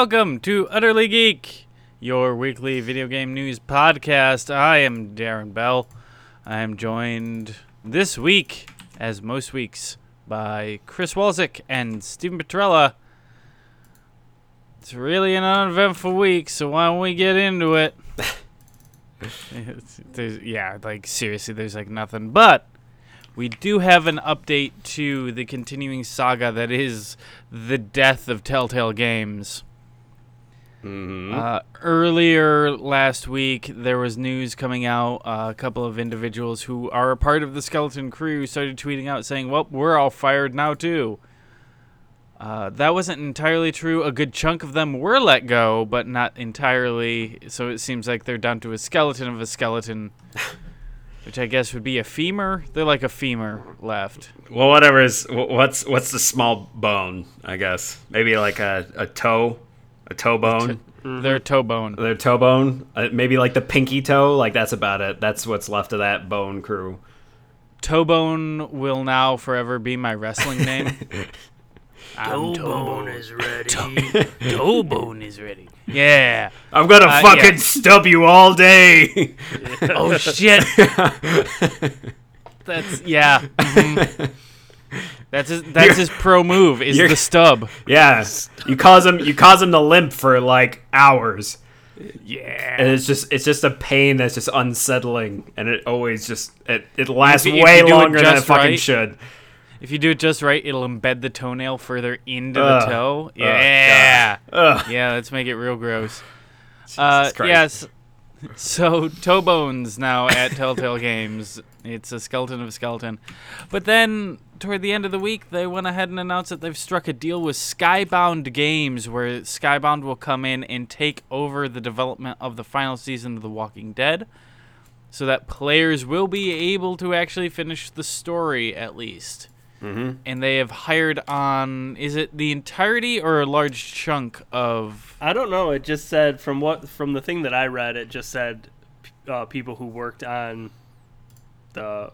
welcome to Utterly Geek, your weekly video game news podcast. I am Darren Bell. I am joined this week, as most weeks, by Chris Walzick and Stephen Petrella. It's really an uneventful week, so why don't we get into it? There's, yeah, like seriously, there's like nothing. But we do have an update to the continuing saga that is the death of Telltale Games. Mm-hmm. Uh, earlier last week, there was news coming out. Uh, a couple of individuals who are a part of the Skeleton Crew started tweeting out saying, "Well, we're all fired now too." Uh, that wasn't entirely true. A good chunk of them were let go, but not entirely. So it seems like they're down to a skeleton of a skeleton, which I guess would be a femur. They're like a femur left. well, whatever is what's what's the small bone? I guess maybe like a, a toe, a toe bone. They're a toe bone. Their toe bone, uh, maybe like the pinky toe. Like that's about it. That's what's left of that bone crew. Toe bone will now forever be my wrestling name. I'm Bone is ready. Toe bone is ready. Yeah. I'm gonna Uh, fucking yeah. stub you all day. Oh shit. That's yeah. mhm. That's his. That's You're- his pro move. Is the stub. yeah, you cause him you cause him to limp for like hours, Yeah. and it's just it's just a pain that's just unsettling, and it always just it it lasts If you- if way it longer than it fucking right, should. If you do it just right, it'll embed the toenail further into Ugh. the toe. Yeah. Ugh. yeah. Let's make it real gross. Uh, yes. So toe bones now at Telltale Games. It's a skeleton of a skeleton. But then toward the end of the week, they went ahead and announced that they've struck a deal with Skybound Games, where Skybound will come in and take over the development of the final season of The Walking Dead, so that players will be able to actually finish the story at least. Mhm. And they have hired on. Is it the entirety or a large chunk of I don't know. It just said from what from the thing that I read, it just said uh, people who worked on the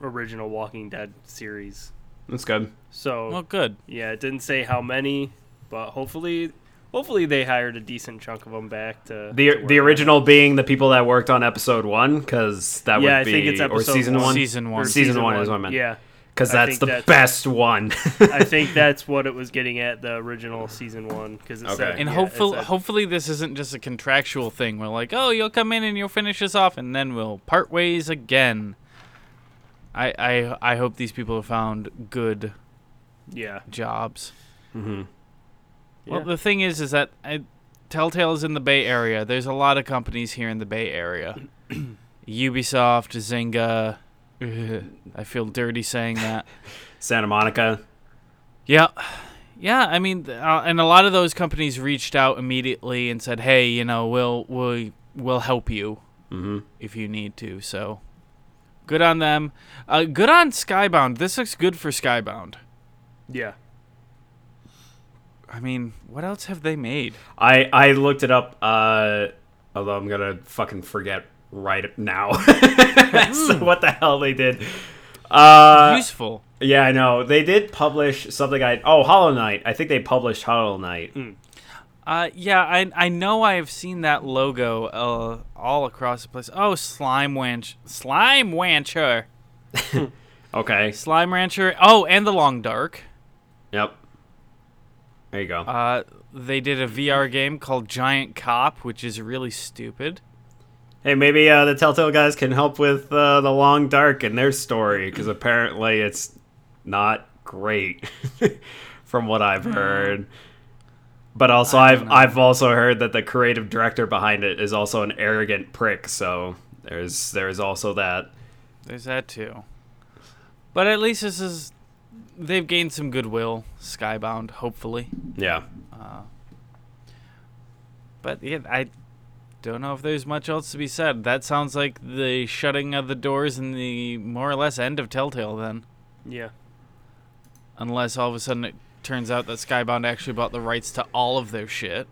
original Walking Dead series. That's good. So Well, good. yeah, it didn't say how many, but hopefully, hopefully they hired a decent chunk of them back to The to the on original being the people that worked on episode one, because that Yeah, would I be think it's or episode season one. one. Season one. Or Season one is what I meant. Yeah, because that's the that's- best one. I think that's what it was getting at the original season one because it Okay. said And yeah, it hopefully, said- hopefully this isn't just a contractual thing. We're like, oh, you'll come in and you'll finish us off, and then we'll part ways again. I I I hope these people have found good yeah, jobs. hmm Well, the thing is, is that I, Telltale is in the Bay Area. There's a lot of companies here in the Bay Area. Ubisoft, Zynga. I feel dirty saying that. Santa Monica. Yeah. Yeah, I mean, uh, and a lot of those companies reached out immediately and said, "Hey, you know, we'll we'll we'll help you hmm if you need to." So, good on them. Uh, good on Skybound. This looks good for Skybound. yeah. I mean, what else have they made? I I looked it up. Uh, although I'm gonna fucking forget right now. so what the hell they did? Uh, Useful. yeah, I know they did publish something. I oh Hollow Knight. I think they published Hollow Knight. Uh, yeah, I I know I have seen that logo uh, all across the place. Oh, Slime Wanch, Slime Rancher, Okay. Slime Rancher. Oh, and the Long Dark. Yep. There you go. Uh, they did a VR game called Giant Cop, which is really stupid. Hey, maybe uh, the Telltale guys can help with uh, the Long Dark and their story because apparently it's not great, from what I've heard. But also, I I've know. I've also heard that the creative director behind it is also an arrogant prick. So there's there's also that. There's that too. But at least this is they've gained some goodwill, Skybound, hopefully. Yeah. Uh, but yeah, I don't know if there's much else to be said. That sounds like the shutting of the doors and the more or less end of Telltale then. Yeah. Unless all of a sudden it turns out that Skybound actually bought the rights to all of their shit.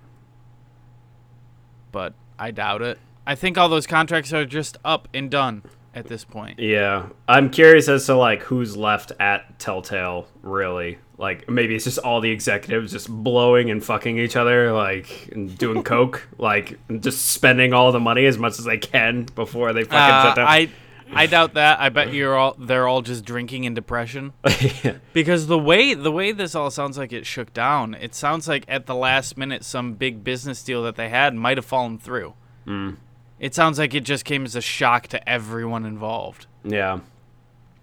But I doubt it. I think all those contracts are just up and done. at this point. Yeah, I'm curious as to like who's left at Telltale. Really, like maybe it's just all the executives just blowing and fucking each other, like and doing coke, like just spending all the money as much as they can before they fucking Uh, shut down. I I doubt that. I bet you're all they're all just drinking in depression. Yeah. Because the way the way this all sounds like it shook down, it sounds like at the last minute some big business deal that they had might have fallen through. Mm. It sounds like it just came as a shock to everyone involved. Yeah.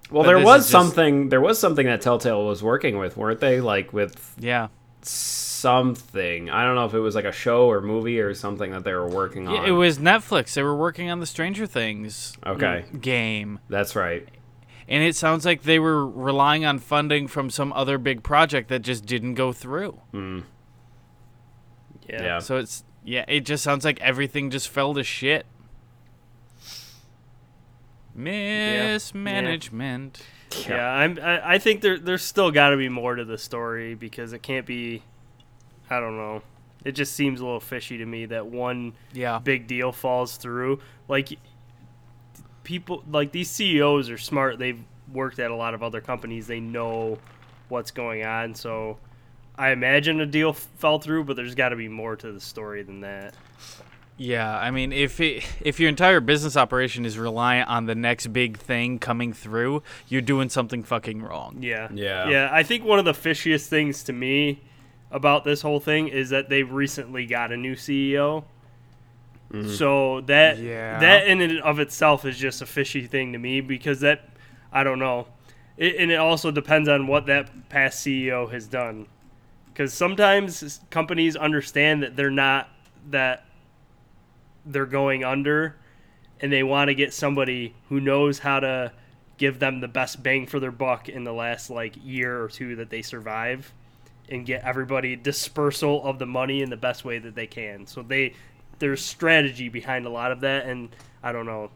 Well, But there was just- something. There was something that Telltale was working with, weren't they? Like with Yeah. Something. I don't know if it was like a show or movie or something that they were working on. yeah. It was Netflix. They were working on the Stranger Things okay. game. That's right. And it sounds like they were relying on funding from some other big project that just didn't go through. Mm. Yeah. Yeah. So it's yeah, it just sounds like everything just fell to shit. Mismanagement. Yeah, I'm. I, I think there there's still got to be more to the story because it can't be. I don't know. It just seems a little fishy to me that one Yeah. big deal falls through. Like people, like these CEOs are smart. They've worked at a lot of other companies. They know what's going on. So I imagine a deal f- fell through, but there's got to be more to the story than that. Yeah, I mean, if it, if your entire business operation is reliant on the next big thing coming through, you're doing something fucking wrong. Yeah. Yeah. Yeah. I think one of the fishiest things to me about this whole thing is that they've recently got a new CEO. Mm-hmm. So that Yeah. that in and of itself is just a fishy thing to me because that I don't know, it, and it also depends on what that past CEO has done. Because sometimes companies understand that they're not that they're going under, and they want to get somebody who knows how to give them the best bang for their buck in the last like year or two that they survive and get everybody dispersal of the money in the best way that they can. So they there's strategy behind a lot of that and I don't know.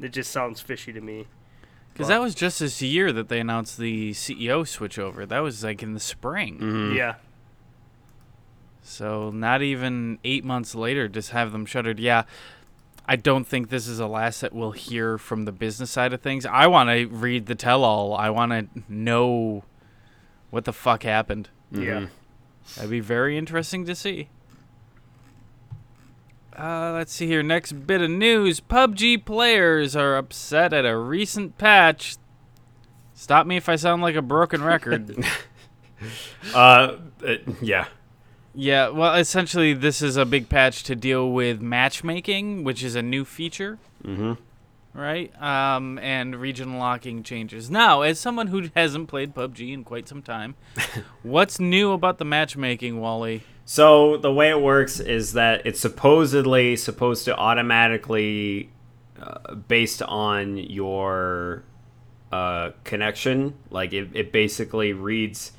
It just sounds fishy to me. Because that was just this year that they announced the CEO switchover. That was like in the spring. Mm-hmm. Yeah. So not even eight months later, just have them shuttered. Yeah, I don't think this is a last that we'll hear from the business side of things. I want to read the tell-all. I want to know what the fuck happened. Yeah. That'd be very interesting to see. Uh, let's see here. Next bit of news: PUBG players are upset at a recent patch. Stop me if I sound like a broken record. Uh, uh, yeah. Yeah, well, essentially, this is a big patch to deal with matchmaking, which is a new feature, Mm-hmm. Right? Um, and region locking changes. Now, as someone who hasn't played PUBG in quite some time, what's new about the matchmaking, Wally? So the way it works is that it's supposedly supposed to automatically, uh, based on your uh, connection, like it, it basically reads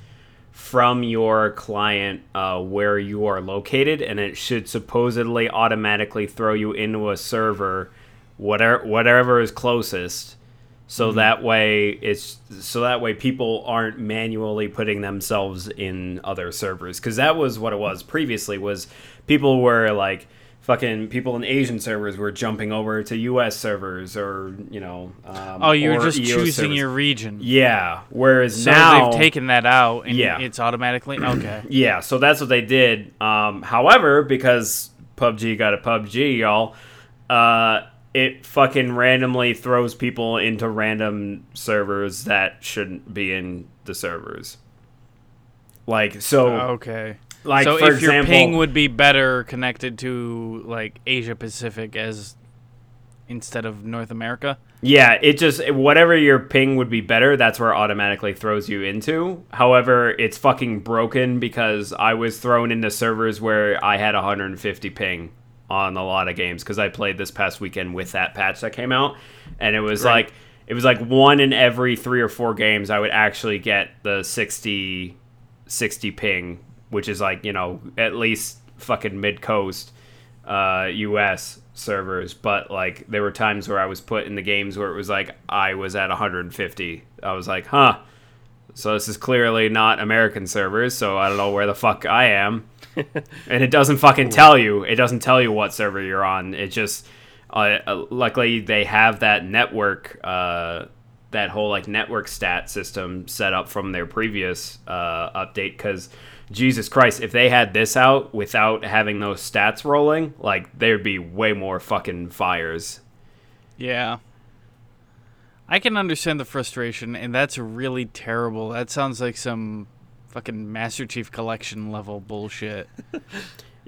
from your client uh, where you are located, and it should supposedly automatically throw you into a server, whatever whatever is closest. So that way it's so that way people aren't manually putting themselves in other servers because that was what it was previously was people were like fucking people in Asian servers were jumping over to U.S. servers or you know um, Oh, you're just EO choosing servers. your region. yeah whereas So now they've taken that out, and Yeah. it's automatically okay. yeah, so that's what they did. Um, however, because PUBG got a PUBG, y'all, uh, it fucking randomly throws people into random servers that shouldn't be in the servers. Like so, Okay. like so if your ping would be better connected to like Asia Pacific as instead of North America. Yeah, it just whatever your ping would be better, that's where it automatically throws you into. However, it's fucking broken because I was thrown into servers where I had 150 ping on a lot of games because I played this past weekend with that patch that came out, and it was Right. like it was like one in every three or four games I would actually get the 60 60 ping, which is like you know at least fucking mid coast uh, U.S. servers, but like there were times where I was put in the games where it was like I was at 150. I was like, huh. So this is clearly not American servers, so I don't know where the fuck I am. and it doesn't fucking tell you. It doesn't tell you what server you're on. It just Uh, uh, luckily, they have that network, uh, that whole like network stat system set up from their previous uh, update. Because Jesus Christ, if they had this out without having those stats rolling, like there'd be way more fucking fires. Yeah. I can understand the frustration, and that's really terrible. That sounds like some fucking Master Chief Collection level bullshit.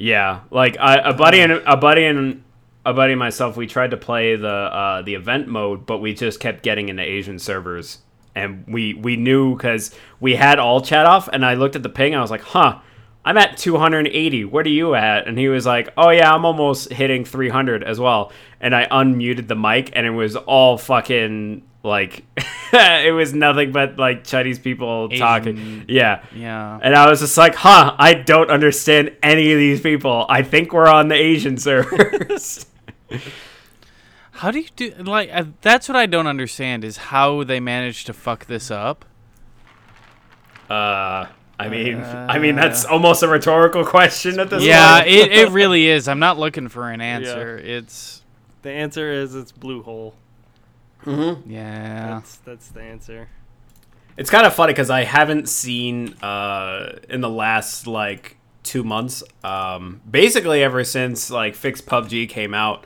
Yeah, like I, a buddy and a buddy and a buddy and myself, we tried to play the uh, the event mode, but we just kept getting into Asian servers, and we we knew because we had all chat off, and I looked at the ping, and I was like, huh. I'm at 280. What are you at? And he was like, "Oh yeah, I'm almost hitting 300 as well." And I unmuted the mic, and it was all fucking like, it was nothing but like Chinese people Asian- talking. Yeah, Yeah. and I was just like, huh, I don't understand any of these people. I think we're on the Asian servers. How do you do like uh, that's what I don't understand is how they managed to fuck this up. uh, I mean, I mean that's almost a rhetorical question at this Yeah, point. it, it really is. I'm not looking for an answer. It's The answer is it's Bluehole. yeah. That's that's the answer. It's kind of funny because I haven't seen uh, in the last like two months, um, basically ever since like fixed PUBG came out,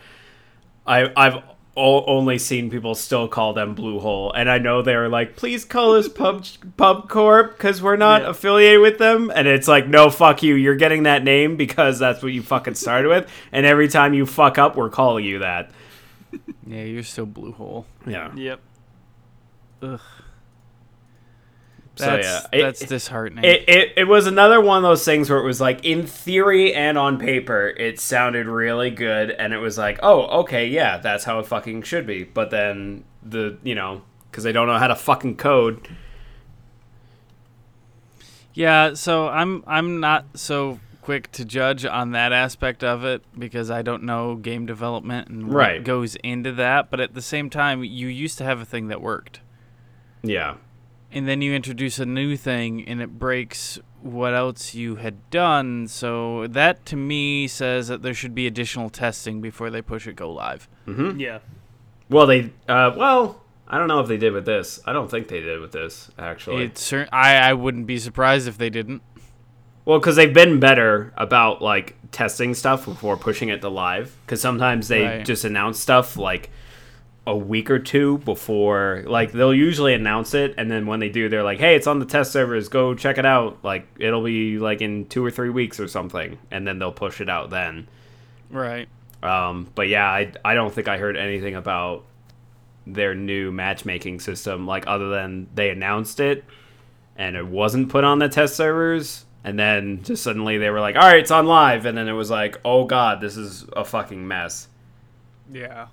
I I've o- only seen people still call them Bluehole, and I know they're like, please call us Pub Pub Corp because we're not Yeah. affiliated with them, and it's like, no, fuck you, you're getting that name because that's what you fucking started with, and every time you fuck up, we're calling you that. Yeah, you're still Bluehole. Yeah. Yep. Ugh. So, That's yeah, it- that's disheartening. It, it, it was another one of those things where it was like in theory and on paper it sounded really good and it was like oh okay yeah that's how it fucking should be but then the you know because they don't know how to fucking code Yeah, so I'm I'm not so quick to judge on that aspect of it because I don't know game development and what Right. goes into that, but at the same time you used to have a thing that worked. yeah And then you introduce a new thing and it breaks what else you had done. So that to me says that there should be additional testing before they push it go live. mm-hmm. Yeah. well they uh well i don't know if they did with this i don't think they did with this actually It's cer- I I wouldn't be surprised if they didn't. Well, because they've been better about like testing stuff before pushing it to live. Because sometimes they Right. just announce stuff like a week or two before. Like they'll usually announce it, and then when they do, they're like, "Hey, it's on the test servers. Go check it out." Like it'll be like in two or three weeks or something, and then they'll push it out then. Right. Um, but yeah, I I don't think I heard anything about their new matchmaking system, like other than they announced it and it wasn't put on the test servers, and then just suddenly they were like, "All right, it's on live," and then it was like, "Oh God, this is a fucking mess." Yeah.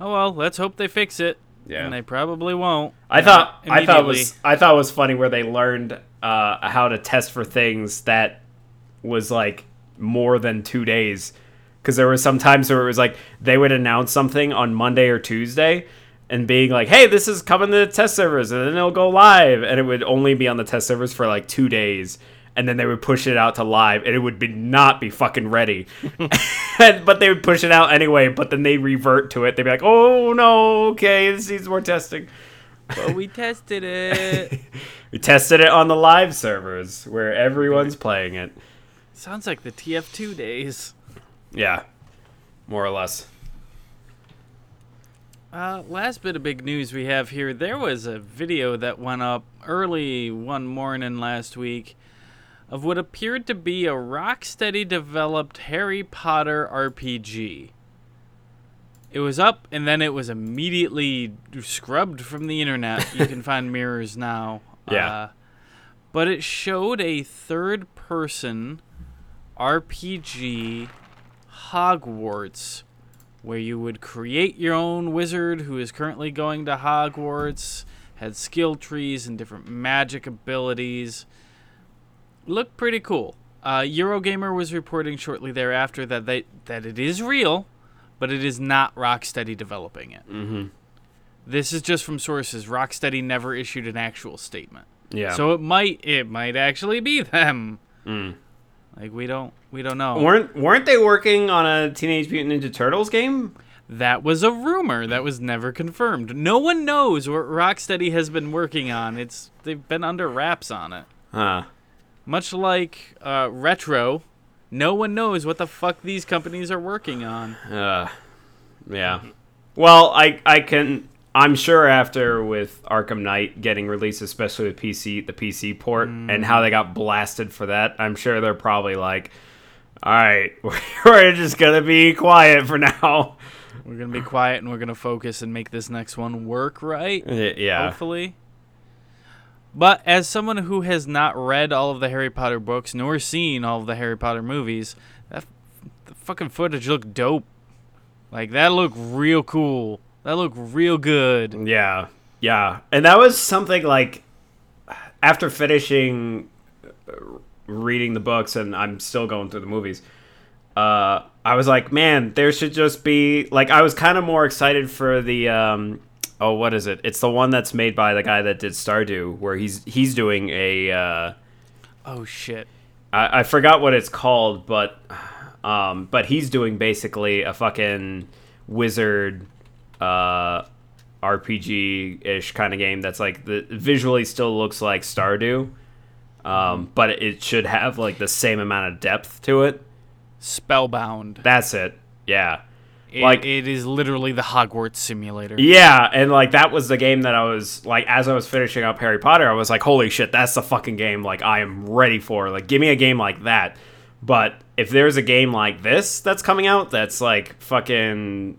Oh well, let's hope they fix it. Yeah. And they probably won't. I thought I thought it was I thought it was funny where they learned uh, how to test for things that was like more than two days because there were some times where it was like they would announce something on Monday or Tuesday and being like, "Hey, this is coming to the test servers," and then it'll go live, and it would only be on the test servers for like two days. And then they would push it out to live, and it would be not be fucking ready. But they would push it out anyway. But then they revert to it. They'd be like, "Oh no, okay, this needs more testing." But we tested it. We tested it on the live servers where everyone's playing it. Sounds like the TF2 days. Yeah, more or less. Uh, last bit of big news we have here. There was a video that went up early one morning last week of what appeared to be a Rocksteady developed Harry Potter RPG. It was up and then it was immediately scrubbed from the internet. You can find mirrors now. Yeah. Uh, but it showed a third person RPG Hogwarts where you would create your own wizard who is currently going to Hogwarts, had skill trees and different magic abilities. Looked pretty cool. Uh, Eurogamer was reporting shortly thereafter that they that it is real, but it is not Rocksteady developing it. Mm-hmm. This is just from sources. Rocksteady never issued an actual statement, Yeah. so it might it might actually be them. Mm. Like we don't we don't know. weren't weren't they working on a Teenage Mutant Ninja Turtles game? That was a rumor that was never confirmed. No one knows what Rocksteady has been working on. It's they've been under wraps on it. Huh. Much like uh, Retro, no one knows what the fuck these companies are working on. Uh, yeah. Well, I I can I'm sure after with Arkham Knight getting released, especially the PC the PC port and how they got blasted for that, I'm sure they're probably like, all right, we're just gonna be quiet for now. We're gonna be quiet and we're gonna focus and make this next one work right. Yeah. Hopefully. But as someone who has not read all of the Harry Potter books nor seen all of the Harry Potter movies, that the fucking footage looked dope. Like that looked real cool. That looked real good. Yeah, yeah, and that was something like after finishing uh, reading the books, and I'm still going through the movies. Uh, I was like, man, there should just be like I was kind of more excited for the um, oh, what is it? It's the one that's made by the guy that did Stardew, where he's he's doing a uh, Oh shit. I, I forgot what it's called, but um, but he's doing basically a fucking wizard uh, RPG ish kind of game that's like the visually still looks like Stardew, um, but it should have like the same amount of depth to it. Spellbound. That's it. Yeah. It- like- it is literally the Hogwarts simulator. Yeah, and like that was the game that I was like as I was finishing up Harry Potter, I was like, holy shit, that's the fucking game like I am ready for. Like give me a game like that. But if there's a game like this that's coming out that's like fucking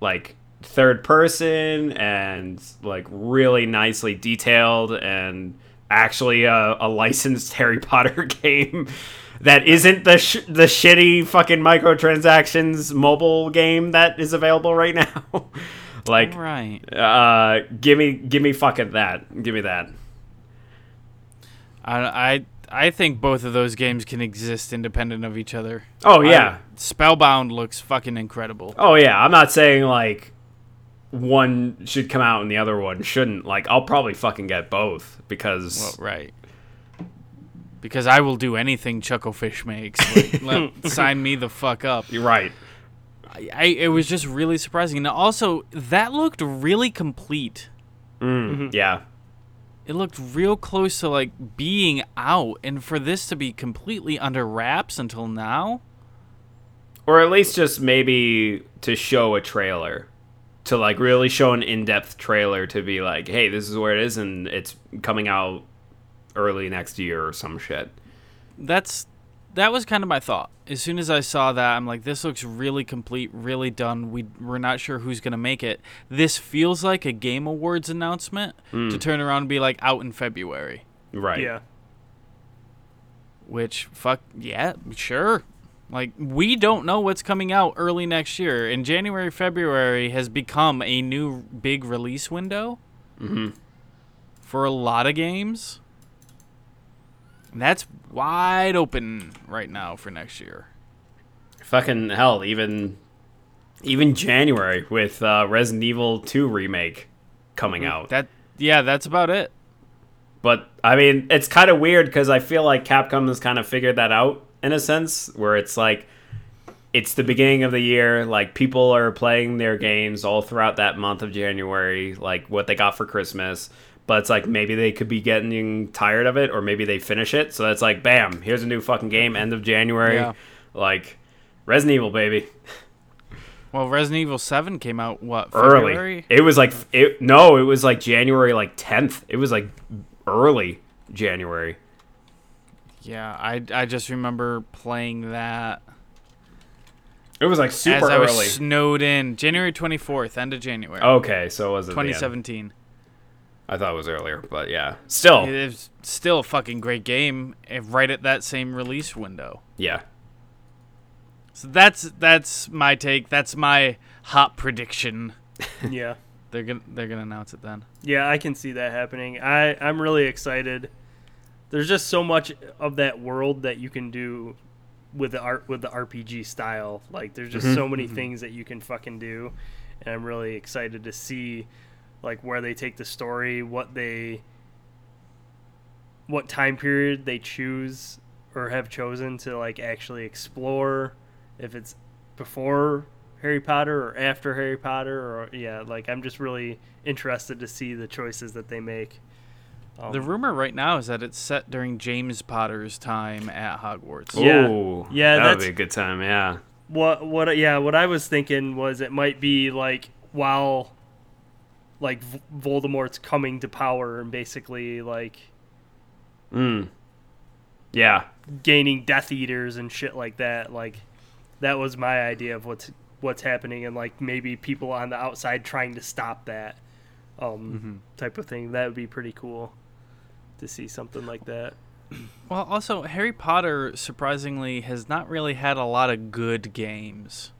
like third person and like really nicely detailed and actually a, a licensed Harry Potter game that isn't the sh- the shitty fucking microtransactions mobile game that is available right now. like Right. uh give me give me fucking that. Give me that. I, I I think both of those games can exist independent of each other. Oh yeah. I- Spellbound looks fucking incredible. Oh yeah, I'm not saying like one should come out and the other one shouldn't. Like I'll probably fucking get both because Well, right. Because I will do anything Chucklefish makes. Like, let, sign me the fuck up. you're right. I, I it was just really surprising, and also that looked really complete. Mm, Yeah. It looked real close to like being out, and for this to be completely under wraps until now. Or at least just maybe to show a trailer. To like really show an in-depth trailer to be like, "Hey, this is where it is and it's coming out early next year or some shit." That's that was kind of my thought. As soon as I saw that, I'm like, this looks really complete, really done. We we're not sure who's gonna make it. This feels like a Game Awards announcement to hmm. turn around and be like out in February. Right. Yeah. Which fuck yeah, sure. Like we don't know what's coming out early next year, and January February has become a new big release window mm-hmm. for a lot of games. That's wide open right now for next year. Fucking hell, even even January with uh, Resident Evil 2 remake coming out. That yeah, that's about it. But I mean, it's kind of weird because I feel like Capcom has kind of figured that out in a sense, where it's like it's the beginning of the year, like people are playing their games all throughout that month of January, like what they got for Christmas. But it's like maybe they could be getting tired of it, or maybe they finish it. So it's like, bam, here's a new fucking game, end of January, Yeah. like Resident Evil, baby, Well, Resident Evil Seven came out what early. It was like it. No, it was like January, like tenth. It was like early January. Yeah, I I just remember playing that It was like super as I was early. snowed in. January twenty fourth, end of January, Okay, so it was end? 2017. I thought it was earlier, but yeah, still, It's still a fucking great game, eh, right at that same release window. yeah. So that's that's my take. That's my hot prediction. Yeah. They're gonna they're gonna announce it then. Yeah, I can see that happening. I I'm really excited. There's just so much of that world that you can do with the art with the RPG style. Like there's just so many things that you can fucking do, and I'm really excited to see like where they take the story, what they what time period they choose or have chosen to like actually explore if it's before Harry Potter or after Harry Potter or yeah, like I'm just really interested to see the choices that they make. Um, The rumor right now is that it's set during James Potter's time at Hogwarts. Yeah. Ooh, Yeah, that would be a good time. Yeah. what what yeah what I was thinking was it might be like while like v- Voldemort's coming to power and basically like Mm. Yeah. gaining Death Eaters and shit like that. Like that was my idea of what's what's happening and like maybe people on the outside trying to stop that um type of thing. That would be pretty cool to see something like that. Well, also Harry Potter surprisingly has not really had a lot of good games.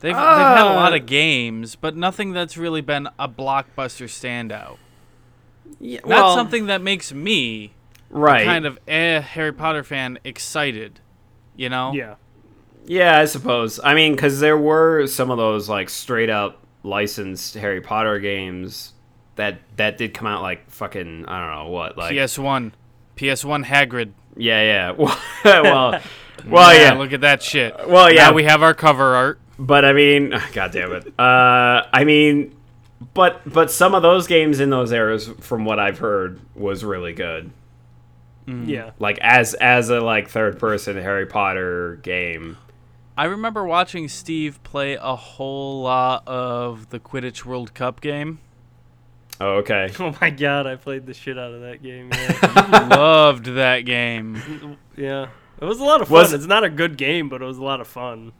They've, they've had a lot Uh, of games, but nothing that's really been a blockbuster standout. yeah Not something that makes me right. kind of eh Harry Potter fan excited. You know? Yeah. Yeah, I suppose. I mean, because there were some of those like straight up licensed Harry Potter games that that did come out like fucking I don't know what like PS1, PS1 Hagrid. yeah yeah well well well yeah, look at that shit. Well, yeah. Now we have our cover art. But I mean god damn it uh I mean but but some of those games in those eras from what I've heard was really good Yeah. like as as a like third person Harry Potter game I remember watching Steve play a whole lot of the Quidditch World Cup game. oh okay Oh my god, I played the shit out of that game. Yeah. Loved that game. yeah. It was a lot of fun. Was- it's not a good game, but it was a lot of fun.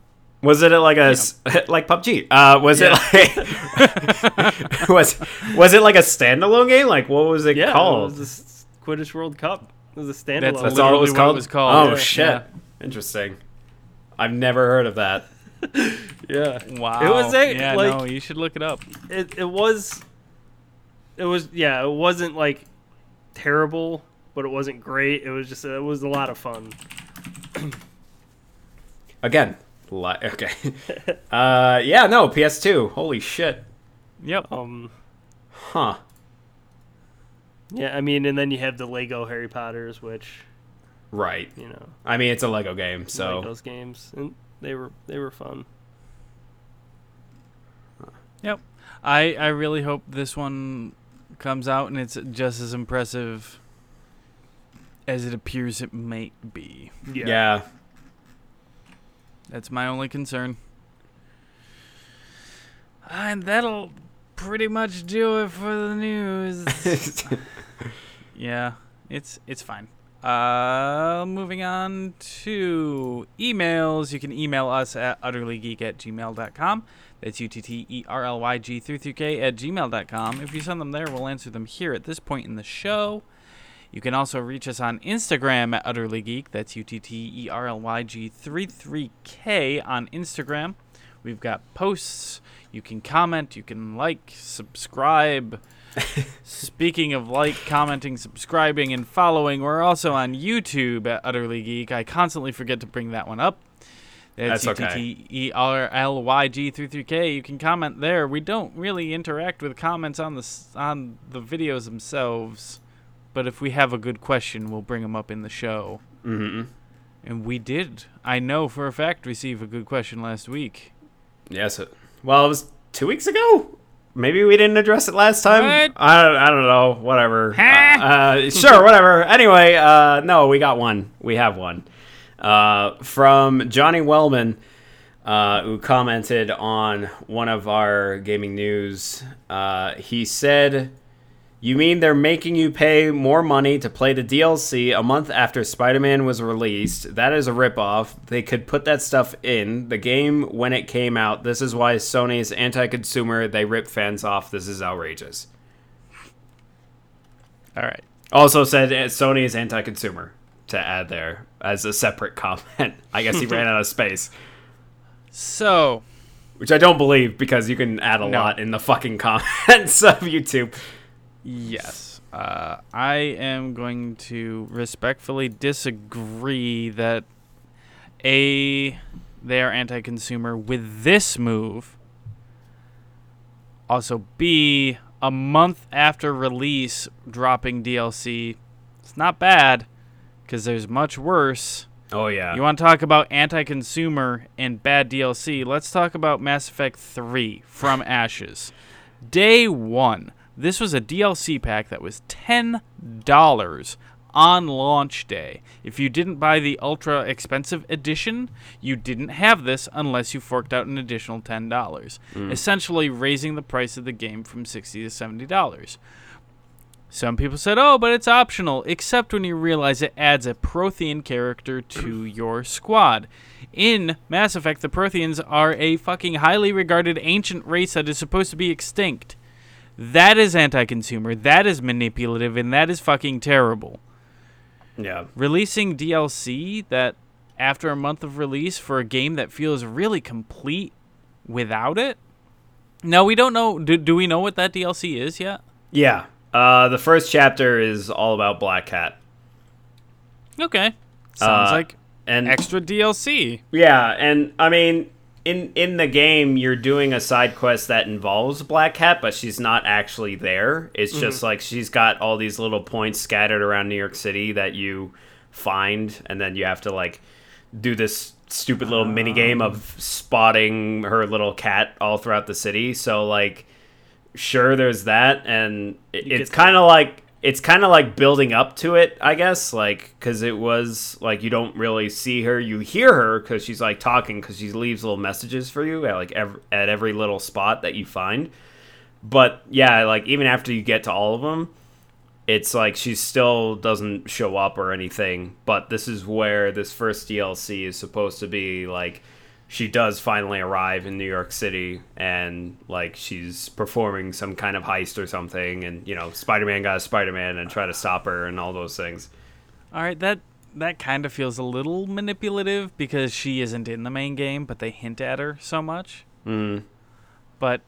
Was it like a s like PUBG? Uh, was Yeah. it like was was it like a standalone game? Like what was it Yeah, called? it was the Quidditch World Cup. It was a standalone. That's That's game. all it was literally what it called. was called. Oh Yeah. shit! Yeah. Interesting. I've never heard of that. Yeah. Wow. It was a, yeah, like no, you should look it up. it, it was it was yeah, it wasn't like terrible, but it wasn't great. It was just it was a lot of fun. Again, li- okay. uh, yeah, no, PS2. Holy shit. Yep. Um Huh. yeah, I mean and then you have the Lego Harry Potters which, Right. you know, I mean, it's a Lego game, so like those games and they were they were fun. Yep. I I really hope this one comes out and it's just as impressive as it appears it might be. Yeah. yeah. That's my only concern. And that'll pretty much do it for the news. yeah, it's it's fine. Uh, moving on to emails. You can email us at utterlygeek at gmail.com. That's U-T-T-E-R-L-Y-G 33K at gmail.com. If you send them there, we'll answer them here at this point in the show. You can also reach us on Instagram at utterlygeek. That's U-T-T-E-R-L-Y-G 33K on Instagram. We've got posts. You can comment. You can like, subscribe. Speaking of like, commenting, subscribing, and following, we're also on YouTube at Utterly Geek. I constantly forget to bring that one up. That's That's okay. U-T-T-E-R-L-Y-G-3-3-K. You can comment there. We don't really interact with comments on the on the videos themselves, but if we have a good question, we'll bring them up in the show. Mm-hmm. And we did. I know for a fact receive a good question last week. Yes. it- well, it was two weeks ago. Maybe we didn't address it last time. What? I don't, I don't know. Whatever. Huh? Uh, uh, sure, whatever. Anyway, uh, no, we got one. We have one. Uh, from Johnny Wellman, uh, who commented on one of our gaming news. Uh, he said, You mean they're making you pay more money to play the DLC a month after Spider Man was released? That is a ripoff. They could put that stuff in the game when it came out. This is why Sony's anti consumer. They rip fans off. This is outrageous. All right. Also said uh, Sony is anti consumer to add there as a separate comment. I guess he ran out of space. So, Which I don't believe because you can add a No. lot in the fucking comments of YouTube. Yes. Uh, I am going to respectfully disagree that A, they are anti consumer with this move. Also, B, a month after release dropping DLC. It's not bad because there's much worse. Oh yeah. You want to talk about anti-consumer and bad DLC? Let's talk about Mass Effect 3 from Ashes. Day 1. This was a DLC pack that was $10 on launch day. If you didn't buy the ultra expensive edition, you didn't have this unless you forked out an additional $10, hmm. essentially raising the price of the game from 60 to $70. Some people said, oh, but it's optional, except when you realize it adds a Prothean character to your squad. In Mass Effect, the Protheans are a fucking highly regarded ancient race that is supposed to be extinct. That is anti consumer, that is manipulative, and that is fucking terrible. yeah. Releasing DLC that, after a month of release, for a game that feels really complete without it? No, we don't know. Do, do we know what that DLC is yet? Yeah. Uh, the first chapter is all about Black Cat. Okay. Sounds Uh, like And extra DLC. Yeah, and I mean, in in the game, you're doing a side quest that involves Black Cat, but she's not actually there. It's just mm-hmm. like she's got all these little points scattered around New York City that you find, and then you have to like do this stupid little ah. mini game of spotting her little cat all throughout the city. So like, sure, there's that, and it, it's kind of like it's kind of like building up to it, I guess, like because it was like you don't really see her, you hear her because she's like talking because she leaves little messages for you at like every, at every little spot that you find. But yeah, like even after you get to all of them, it's like she still doesn't show up or anything. But this is where this first DLC is supposed to be like she does finally arrive in New York City and like she's performing some kind of heist or something and you know Spider-Man got a Spider-Man and try to stop her and all those things. All right, that that kind of feels a little manipulative because she isn't in the main game, but they hint at her so much. Mm. But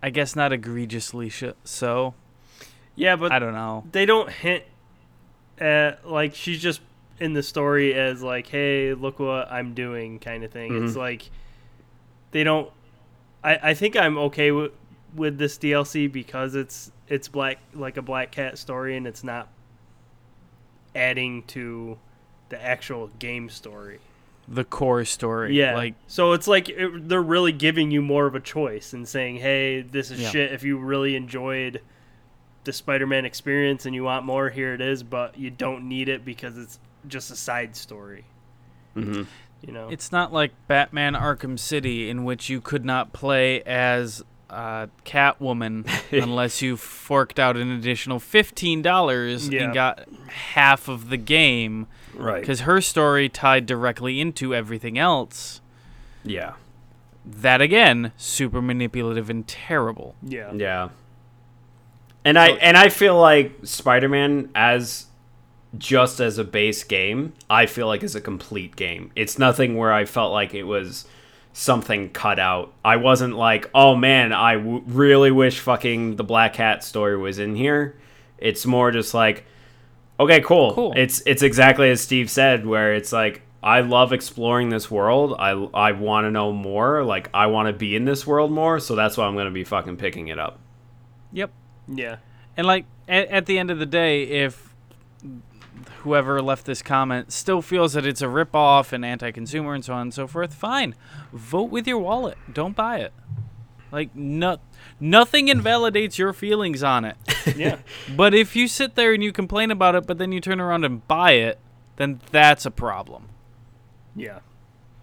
I guess not egregiously sh- so. Yeah, but I don't know. they don't hint at like she's just in the story as like, hey, look what I'm doing, kind of thing. It's Mhm. like they don't. I I think I'm okay with with this DLC because it's it's black like a Black Cat story and it's not adding to the actual game story. The core story. Yeah. Like so it's like it, they're really giving you more of a choice and saying, "Hey, this is Yeah. shit. If you really enjoyed the Spider-Man experience and you want more, here it is, but you don't need it because it's just a side story." hmm You know. it's not like Batman Arkham City in which you could not play as uh, Catwoman unless you forked out an additional fifteen dollars Yeah. and got half of the game Right. because her story tied directly into everything else. Yeah. That again, super manipulative and terrible. yeah. Yeah. And I and I feel like Spider-Man as just as a base game, I feel like is a complete game. It's nothing where I felt like it was something cut out. I wasn't like, "Oh man, I w- really wish fucking the Black Hat story was in here." It's more just like, "Okay, cool. Cool. It's it's exactly as Steve said where it's like I love exploring this world. I I want to know more. Like I want to be in this world more, so that's why I'm going to be fucking picking it up." Yep. Yeah. And like at, at the end of the day, if whoever left this comment still feels that it's a ripoff and anti-consumer and so on and so forth, fine. Vote with your wallet. Don't buy it. Like no, nothing invalidates your feelings on it. Yeah. But if you sit there and you complain about it, but then you turn around and buy it, then that's a problem. yeah.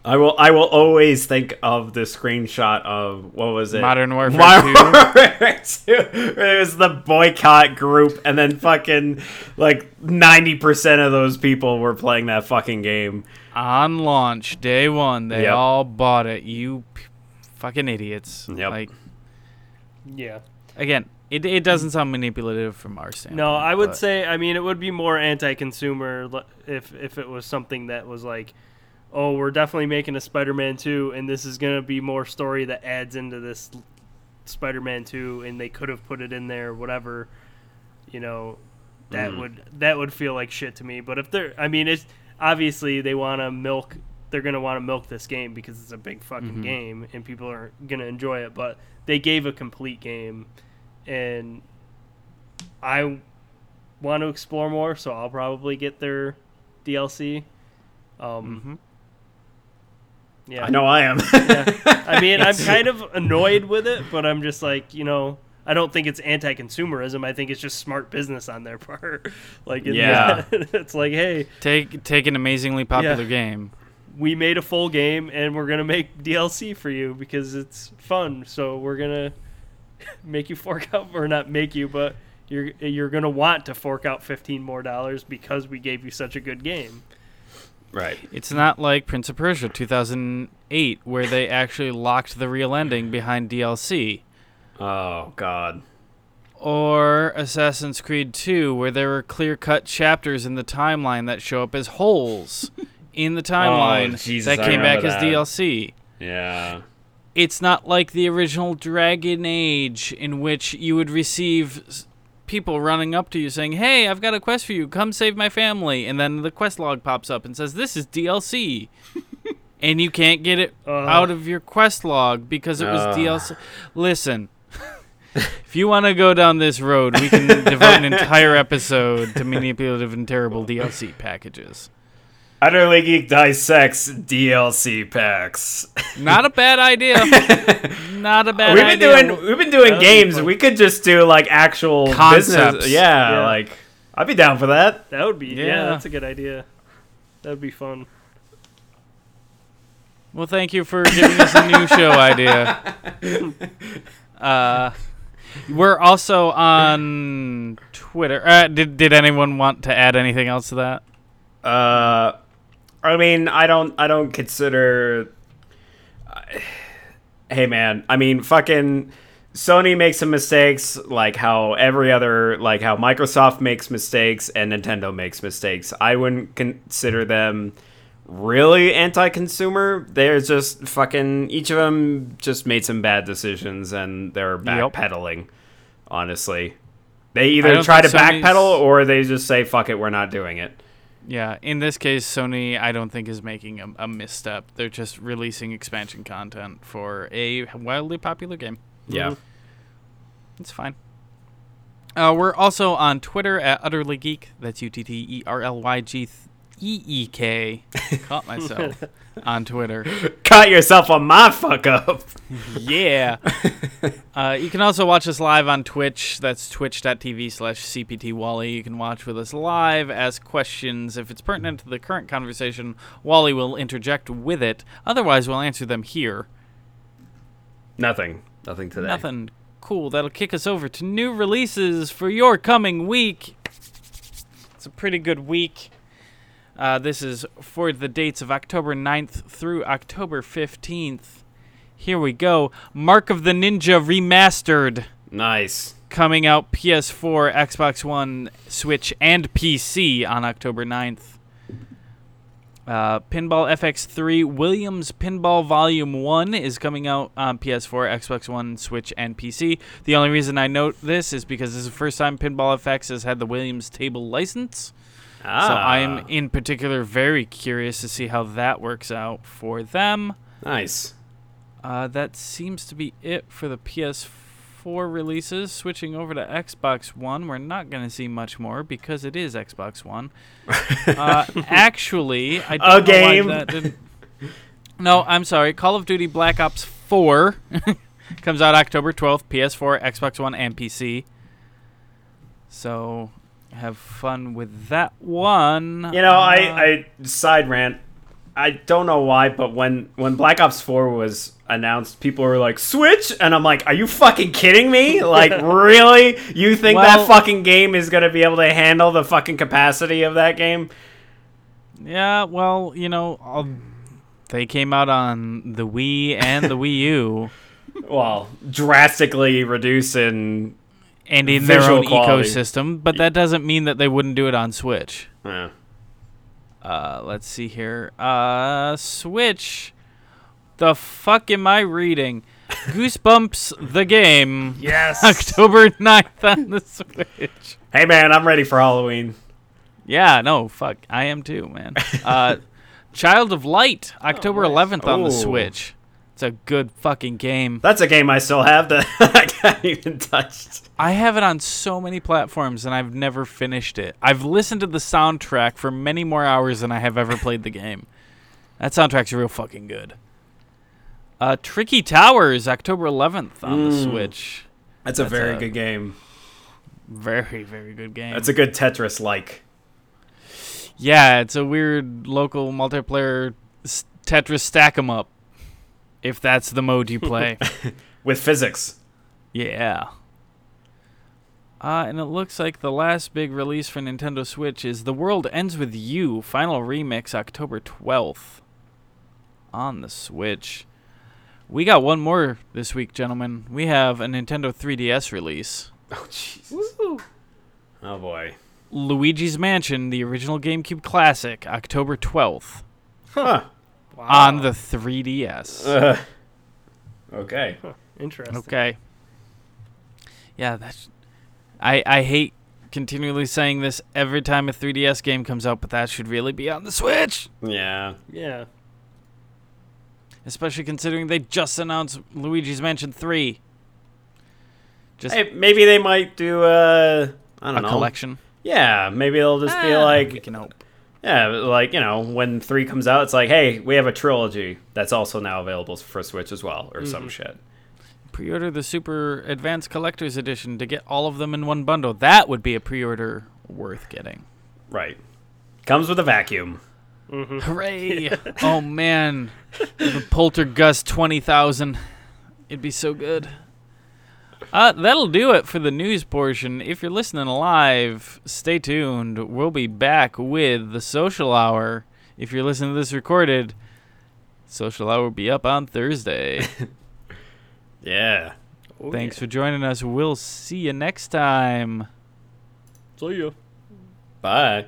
I will. I will always think of the screenshot of what was it? Modern Warfare Modern 2. Warfare 2. It was the boycott group, and then fucking like ninety percent of those people were playing that fucking game. On launch day one, they Yep. all bought it. You p- fucking idiots. Yep. Like Yeah. again, it it doesn't sound manipulative from our standpoint. No, I would but- say I mean it would be more anti-consumer if if it was something that was like oh, we're definitely making a Spider-Man 2 and this is going to be more story that adds into this Spider-Man 2 and they could have put it in there whatever, you know, that Mhm. would that would feel like shit to me, but if they're I mean it's obviously they want to milk they're going to want to milk this game because it's a big fucking Mhm. game and people are going to enjoy it, but they gave a complete game and I want to explore more, so I'll probably get their DLC. Um, Yeah, I know I am. yeah. I mean, I'm kind of annoyed with it, but I'm just like, you know, I don't think it's anti-consumerism. I think it's just smart business on their part. like, Yeah. that- it's like, hey, Take take an amazingly popular Yeah. game. we made a full game and we're gonna make DLC for you because it's fun. So we're gonna make you fork out, or not make you, but you're you're gonna want to fork out fifteen more dollars because we gave you such a good game. Right. It's not like Prince of Persia 2008, where they actually locked the real ending behind DLC, Oh God. or Assassin's Creed 2, where there were clear-cut chapters in the timeline that show up as holes in the oh, timeline Oh, Jesus, that came back remember as. DLC. Yeah. It's not like the original Dragon Age, in which you would receive people running up to you saying, "Hey, I've got a quest for you. Come save my family." And then the quest log pops up and says, "This is DLC." and you can't get it Uh, out of your quest log because it was Ugh. DLC. Listen. if you want to go down this road, we can devote an entire episode to manipulative and terrible DLC packages. Utterly Geek dissects DLC packs. Not a bad idea. Not a bad we've been idea. doing we've been doing That'd be games. We could just do like actual Concepts. business. Yeah, Yeah. like I'd be down for that. that would be yeah. Yeah. that's a good idea. That would be fun. Well, thank you for giving us a new show idea. Uh, we're also on Twitter. Uh, did did anyone want to add anything else to that? Uh, I mean, I don't, I don't consider. hey, man, I mean, fucking Sony makes some mistakes, like how every other, like how Microsoft makes mistakes and Nintendo makes mistakes. I wouldn't consider them really anti-consumer. They're just fucking. Each of them just made some bad decisions, and they're Yep. backpedaling. Honestly. They either try to Sony's- backpedal or they just say "fuck it, we're not doing it." Yeah, in this case, Sony, I don't think is making a, a misstep. They're just releasing expansion content for a wildly popular game. Yeah. Mhm. It's fine. Uh, we're also on Twitter at Utterly Geek. That's U T T E R L Y G E E K. Caught myself on Twitter. Caught yourself on my fuck up. Yeah. uh, you can also watch us live on Twitch. That's twitch.tv slash CPT Wally. You can watch with us live, ask questions. If it's pertinent to the current conversation, Wally will interject with it. Otherwise, we'll answer them here. Nothing. Nothing today. Nothing cool. That'll kick us over to new releases for your coming week. It's a pretty good week. Uh, this is for the dates of October 9th through October 15th. Here we go. Mark of the Ninja Remastered Nice. coming out PS4, Xbox One, Switch, and PC on October 9th. Uh, Pinball FX3 Williams Pinball Volume 1 is coming out on PS4, Xbox One, Switch, and PC. The only reason I note this is because this is the first time Pinball FX has had the Williams table license. Ah, So I'm in particular very curious to see how that works out for them. nice. Uh, that seems to be it for the PS4 releases. Switching over to Xbox One, we're not going to see much more because it is Xbox One. uh, actually, I don't A know game. that didn't. No, I'm sorry. Call of Duty Black Ops 4 comes out October 12th, PS4, Xbox One, and PC. So have fun with that one. You know, Uh, I, I side rant. I don't know why, but when when Black Ops 4 was announced, people were like, "Switch," and I'm like, "Are you fucking kidding me? Like, really? You think Well- that fucking game is gonna be able to handle the fucking capacity of that game?" Yeah, well, you know, um, they came out on the Wii and the Wii U, Well, drastically reducing. And in their own quality. ecosystem, but that doesn't mean that they wouldn't do it on Switch. Yeah. Uh, let's see here. Uh, Switch. The fuck am I reading? Goosebumps the game. Yes. October 9th on the Switch. Hey man, I'm ready for Halloween. Yeah, no, fuck. I am too, man. Uh, Child of Light, October nice. 11th on the Oh. Switch. It's a good fucking game. That's a game I still have that I haven't even touched. I have it on so many platforms and I've never finished it. I've listened to the soundtrack for many more hours than I have ever played the game. That soundtrack's real fucking good. Uh, Tricky Towers, October 11th on the Mm. Switch. That's a That's very a- good game. Very, very good game. That's a good Tetris like. yeah, it's a weird local multiplayer s- Tetris stack 'em up. If that's the mode you play. With physics. Yeah. Uh, and it looks like the last big release for Nintendo Switch is The World Ends With You, final remix, October 12th. On the Switch. We got one more this week, gentlemen. We have a Nintendo 3DS release. Oh Jesus. Oh boy. Luigi's Mansion, the original GameCube classic, October 12th. Huh. On the 3DS. Uh, okay. Interesting. Okay. Yeah, that's. I I hate continually saying this every time a 3DS game comes out, but that should really be on the Switch. Yeah. Yeah. Especially considering they just announced Luigi's Mansion 3. Just Hey, maybe they might do uh I don't a know. collection. Yeah, maybe they'll just be Ah, like we can hope. Yeah, like, you know, when 3 comes out, it's like, "Hey, we have a trilogy that's also now available for Switch as well or some mm-hmm. shit." Pre-order the Super Advanced Collector's Edition to get all of them in one bundle. That would be a pre-order worth getting. Right. Comes with a vacuum. Mm-hmm. Hooray! oh man, the Poltergust twenty thousand. It'd be so good. Uh, that'll do it for the news portion. If you're listening live, stay tuned. We'll be back with the social hour. If you're listening to this recorded, social hour will be up on Thursday. Yeah. Oh, Thanks for joining us. We'll see you next time. See ya. Bye.